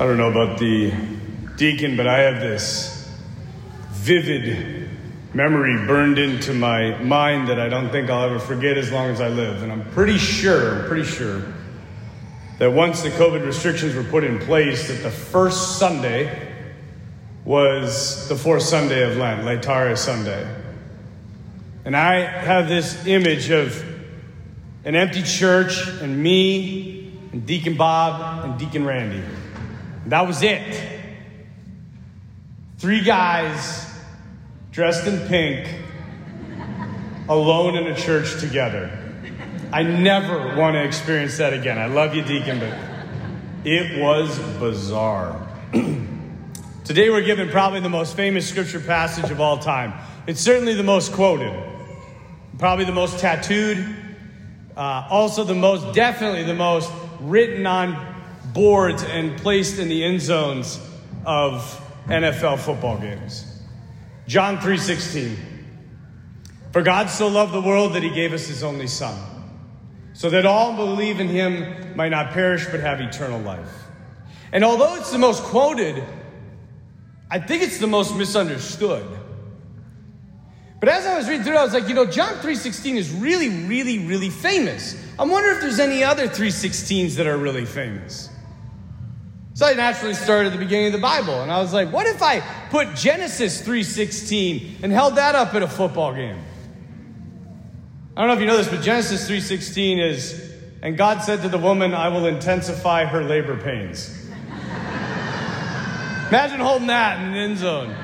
I don't know about the deacon, but I have this vivid memory burned into my mind that I don't think I'll ever forget as long as I live. And I'm pretty sure, I'm pretty sure, that once the COVID restrictions were put in place, that the first Sunday was the fourth Sunday of Lent, Laetare Sunday. And I have this image of an empty church and me and Deacon Bob and Deacon Randy. That was it. Three guys dressed in pink, alone in a church together. I never want to experience that again. I love you, Deacon, but it was bizarre. Today we're given probably the most famous scripture passage of all time. It's certainly the most quoted, probably the most tattooed, uh, also the most, definitely the most written on boards and placed in the end zones of NFL football games. John 3:16. For God so loved the world that he gave us his only son, so that all believe in him might not perish but have eternal life. And although it's the most quoted, I think it's the most misunderstood. But as I was reading through it, I was like, you know, John 3.16 is really, really, really famous. I wonder if there's any other 3.16s that are really famous. So I naturally started at the beginning of the Bible, and I was like, what if I put Genesis 3:16 and held that up at a football game? I don't know if you know this, but Genesis 3:16 is, and God said to the woman, I will intensify her labor pains. Imagine holding that in the end zone.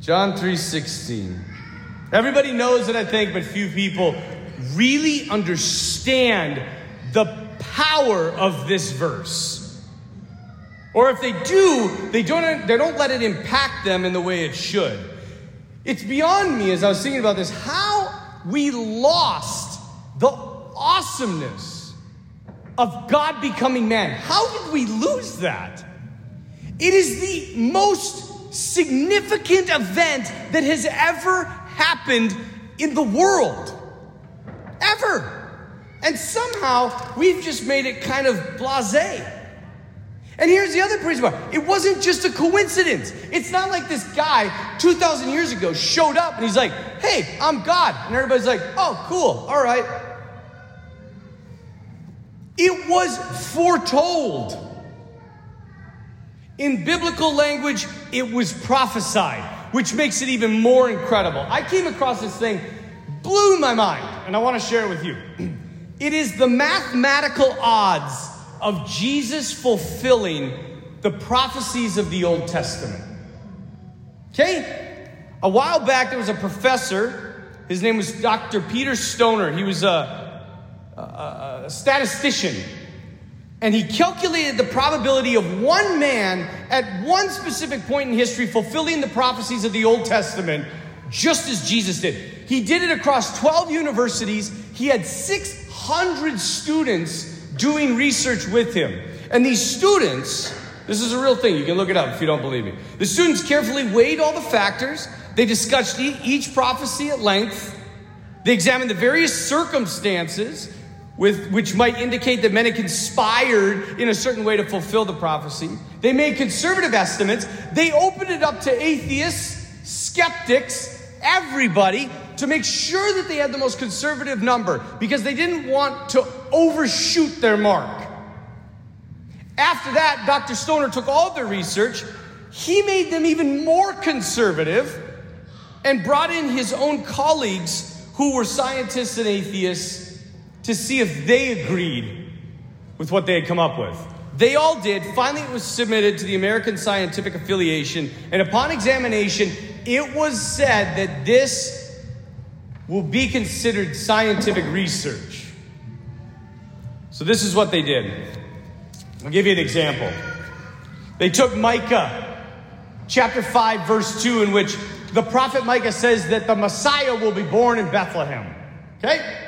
John 3:16. Everybody knows it, I think, but few people really understand the power of this verse. Or if they do, they don't, they don't let it impact them in the way it should. It's beyond me as I was thinking about this how we lost the awesomeness of God becoming man. How did we lose that? It is the most significant event that has ever happened in the world. Ever. And somehow we've just made it kind of blase. And here's the other crazy part it wasn't just a coincidence. It's not like this guy 2,000 years ago showed up and he's like, hey, I'm God. And everybody's like, oh, cool, all right. It was foretold. In biblical language, it was prophesied, which makes it even more incredible. I came across this thing, blew my mind, and I want to share it with you. It is the mathematical odds of Jesus fulfilling the prophecies of the Old Testament. Okay? A while back, there was a professor. His name was Dr. Peter Stoner. He was a, a, a statistician. And he calculated the probability of one man at one specific point in history fulfilling the prophecies of the Old Testament just as Jesus did. He did it across 12 universities. He had six hundred students doing research with him. And these students, this is a real thing, you can look it up if you don't believe me. The students carefully weighed all the factors, they discussed each prophecy at length, they examined the various circumstances with, which might indicate that men had conspired in a certain way to fulfill the prophecy. They made conservative estimates. They opened it up to atheists, skeptics, everybody to make sure that they had the most conservative number because they didn't want to overshoot their mark. After that, Dr. Stoner took all their research, he made them even more conservative and brought in his own colleagues who were scientists and atheists to see if they agreed with what they had come up with. They all did. Finally, it was submitted to the American Scientific Affiliation, and upon examination, it was said that this will be considered scientific research. So, this is what they did. I'll give you an example. They took Micah, chapter 5, verse 2, in which the prophet Micah says that the Messiah will be born in Bethlehem. Okay?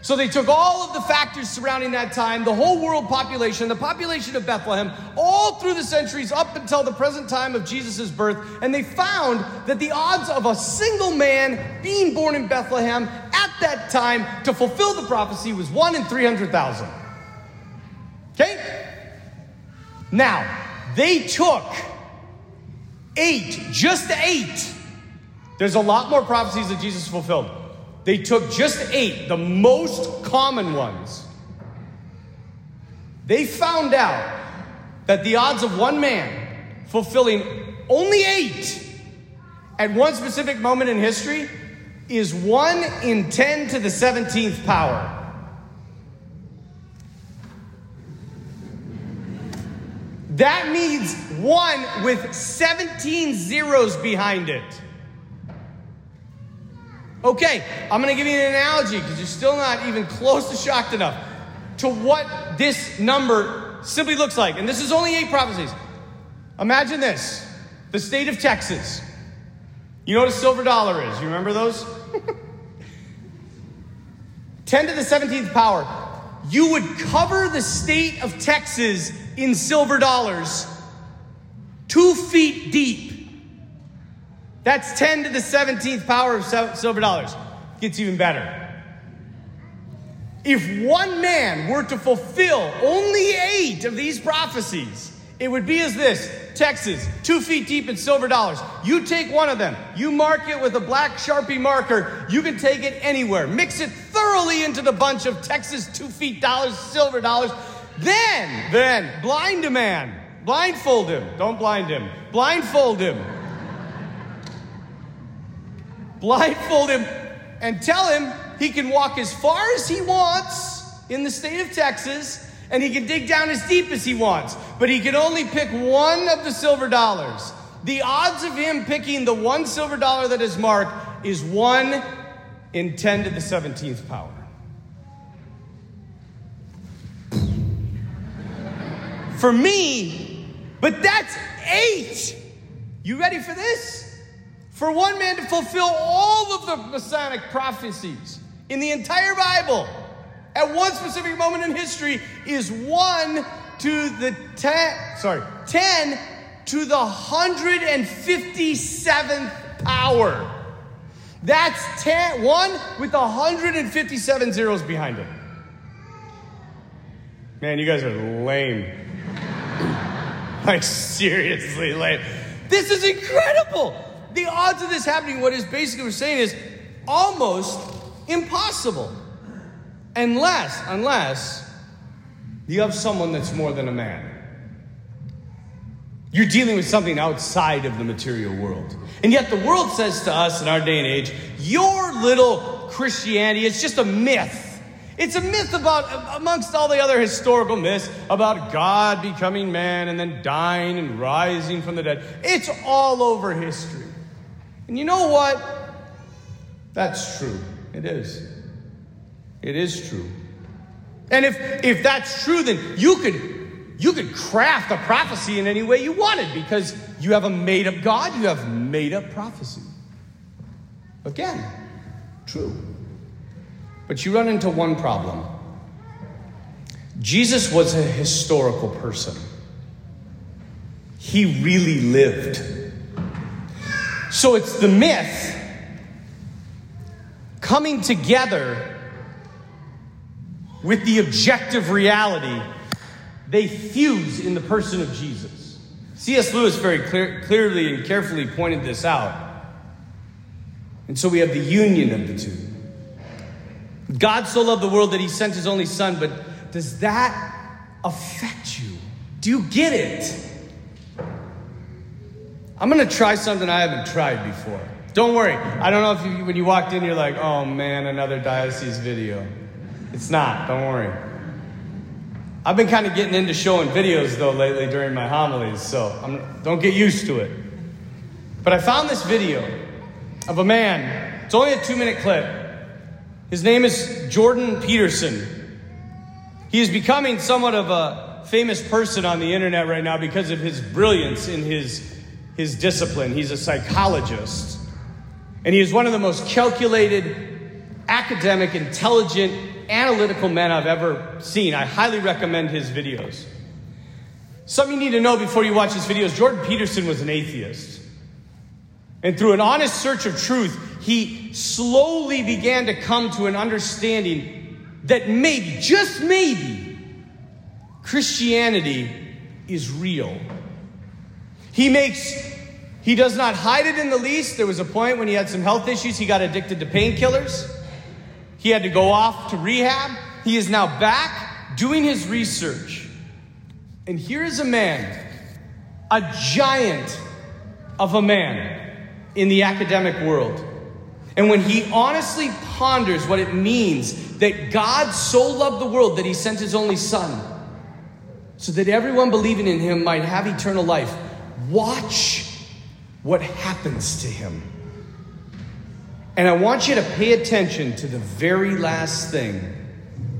So they took all of the factors surrounding that time, the whole world population, the population of Bethlehem, all through the centuries up until the present time of Jesus' birth, and they found that the odds of a single man being born in Bethlehem at that time to fulfill the prophecy was 1 in 300,000. Okay? Now, they took eight, just eight. There's a lot more prophecies that Jesus fulfilled. They took just eight, the most common ones. They found out that the odds of one man fulfilling only eight at one specific moment in history is 1 in 10 to the 17th power. That means 1 with 17 zeros behind it. Okay, I'm going to give you an analogy because you're still not even close to shocked enough to what this number simply looks like. And this is only eight prophecies. Imagine this the state of Texas. You know what a silver dollar is? You remember those? 10 to the 17th power. You would cover the state of Texas in silver dollars two feet deep. That's 10 to the 17th power of silver dollars. Gets even better. If one man were to fulfill only eight of these prophecies, it would be as this Texas, two feet deep in silver dollars. You take one of them, you mark it with a black Sharpie marker, you can take it anywhere. Mix it thoroughly into the bunch of Texas two feet dollars, silver dollars. Then, then, blind a man. Blindfold him. Don't blind him. Blindfold him. Blindfold him and tell him he can walk as far as he wants in the state of Texas and he can dig down as deep as he wants, but he can only pick one of the silver dollars. The odds of him picking the one silver dollar that is marked is 1 in 10 to the 17th power. For me, but that's eight. You ready for this? For one man to fulfill all of the messianic prophecies in the entire Bible at one specific moment in history is 1 to the 10, sorry, 10 to the 157th power. That's 10, 1 with 157 zeros behind it. Man, you guys are lame. like, seriously lame. This is incredible. The odds of this happening, what is basically we're saying is almost impossible. Unless, unless you have someone that's more than a man. You're dealing with something outside of the material world. And yet the world says to us in our day and age, your little Christianity is just a myth. It's a myth about, amongst all the other historical myths, about God becoming man and then dying and rising from the dead. It's all over history. And you know what? That's true. It is. It is true. And if, if that's true, then you could you could craft a prophecy in any way you wanted because you have a made up God, you have made up prophecy. Again, true. But you run into one problem. Jesus was a historical person. He really lived. So it's the myth coming together with the objective reality, they fuse in the person of Jesus. C.S. Lewis very clear, clearly and carefully pointed this out. And so we have the union of the two. God so loved the world that he sent his only son, but does that affect you? Do you get it? I'm to try something I haven't tried before. Don't worry. I don't know if you, when you walked in, you're like, oh man, another diocese video. It's not, don't worry. I've been kind of getting into showing videos though lately during my homilies, so I'm, don't get used to it. But I found this video of a man, it's only a two minute clip. His name is Jordan Peterson. He is becoming somewhat of a famous person on the internet right now because of his brilliance in his, his discipline. He's a psychologist. And he is one of the most calculated, academic, intelligent, analytical men I've ever seen. I highly recommend his videos. Something you need to know before you watch his videos Jordan Peterson was an atheist. And through an honest search of truth, he slowly began to come to an understanding that maybe, just maybe, Christianity is real. He makes, he does not hide it in the least. There was a point when he had some health issues, he got addicted to painkillers. He had to go off to rehab. He is now back doing his research. And here is a man, a giant of a man in the academic world. And when he honestly ponders what it means that God so loved the world that he sent his only son, so that everyone believing in him might have eternal life, watch what happens to him. And I want you to pay attention to the very last thing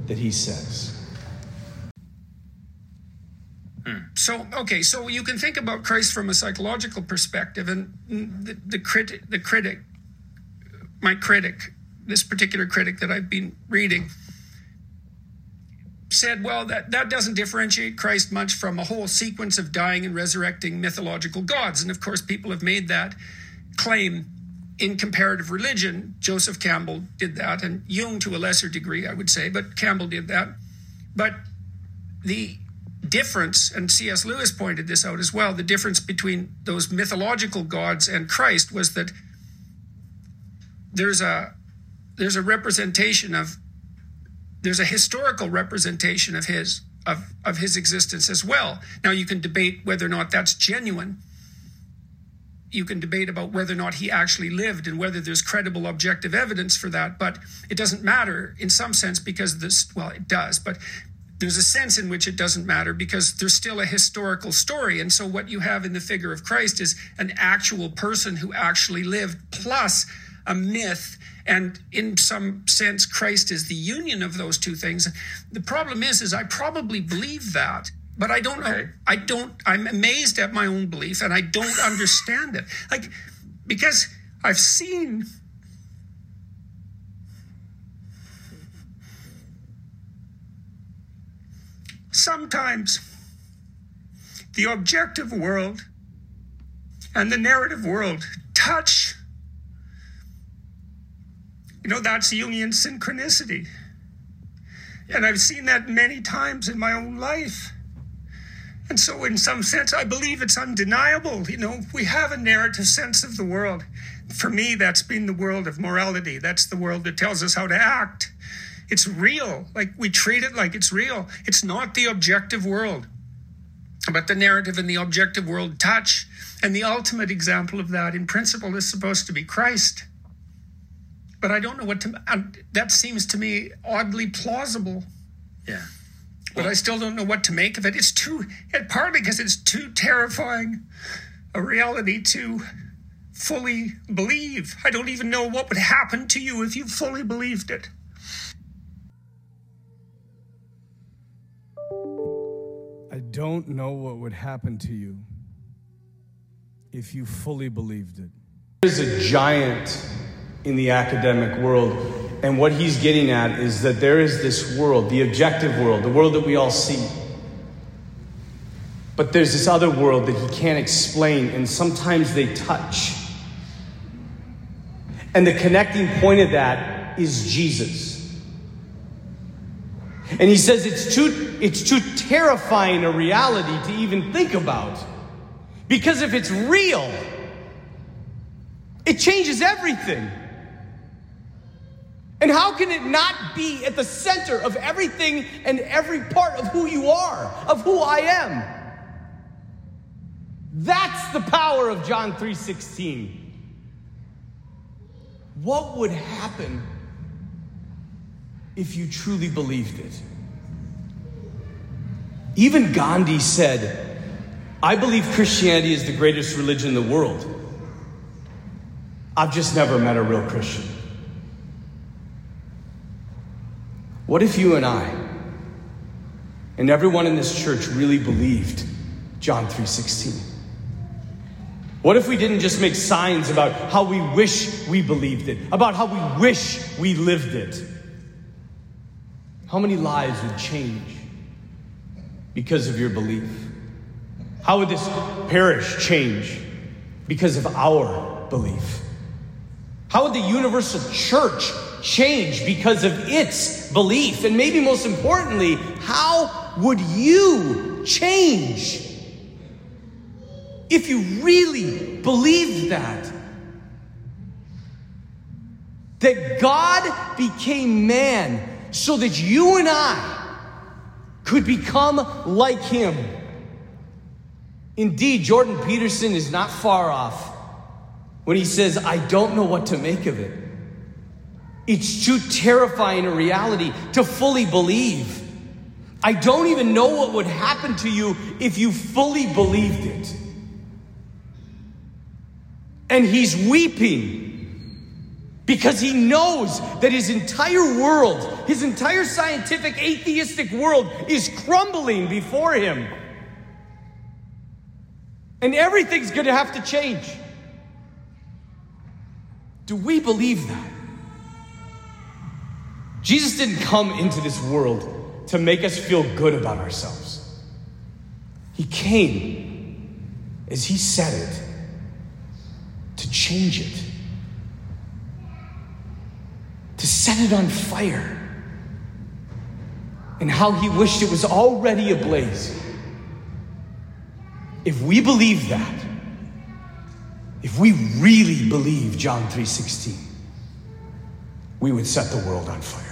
that he says. Hmm. So, okay, so you can think about Christ from a psychological perspective, and the, the, critic, the critic, my critic, this particular critic that I've been reading, said, well, that, that doesn't differentiate Christ much from a whole sequence of dying and resurrecting mythological gods. And of course, people have made that claim in comparative religion. Joseph Campbell did that, and Jung to a lesser degree, I would say, but Campbell did that. But the difference, and C.S. Lewis pointed this out as well, the difference between those mythological gods and Christ was that there's a there's a representation of there's a historical representation of his of, of his existence as well. Now you can debate whether or not that's genuine. You can debate about whether or not he actually lived and whether there's credible objective evidence for that, but it doesn't matter in some sense because this well it does, but there's a sense in which it doesn't matter because there's still a historical story. And so, what you have in the figure of Christ is an actual person who actually lived, plus a myth. And in some sense, Christ is the union of those two things. The problem is, is I probably believe that, but I don't know. I don't. I'm amazed at my own belief, and I don't understand it. Like because I've seen sometimes the objective world and the narrative world touch. You know, that's Jungian synchronicity. And I've seen that many times in my own life. And so, in some sense, I believe it's undeniable. You know, we have a narrative sense of the world. For me, that's been the world of morality. That's the world that tells us how to act. It's real. Like we treat it like it's real. It's not the objective world. But the narrative and the objective world touch. And the ultimate example of that, in principle, is supposed to be Christ. But I don't know what to. that seems to me oddly plausible. Yeah. But I still don't know what to make of it. It's too, partly because it's too terrifying a reality to fully believe. I don't even know what would happen to you if you fully believed it. I don't know what would happen to you if you fully believed it. There's a giant in the academic world, and what he's getting at is that there is this world, the objective world, the world that we all see. But there's this other world that he can't explain, and sometimes they touch. And the connecting point of that is Jesus. And he says it's too, it's too terrifying a reality to even think about. Because if it's real, it changes everything. And how can it not be at the center of everything and every part of who you are, of who I am? That's the power of John 3:16. What would happen if you truly believed it. Even Gandhi said, I believe Christianity is the greatest religion in the world. I've just never met a real Christian. What if you and I and everyone in this church really believed John 3:16? What if we didn't just make signs about how we wish we believed it, about how we wish we lived it? How many lives would change because of your belief? How would this parish change because of our belief? How would the universal church change because of its belief? And maybe most importantly, how would you change if you really believed that? That God became man so that you and I could become like him. Indeed, Jordan Peterson is not far off when he says, I don't know what to make of it. It's too terrifying a reality to fully believe. I don't even know what would happen to you if you fully believed it. And he's weeping because he knows that his entire world, his entire scientific atheistic world, is crumbling before him. And everything's going to have to change. Do we believe that? Jesus didn't come into this world to make us feel good about ourselves. He came, as he said it, to change it to set it on fire. And how he wished it was already ablaze. If we believe that, if we really believe John 3:16, we would set the world on fire.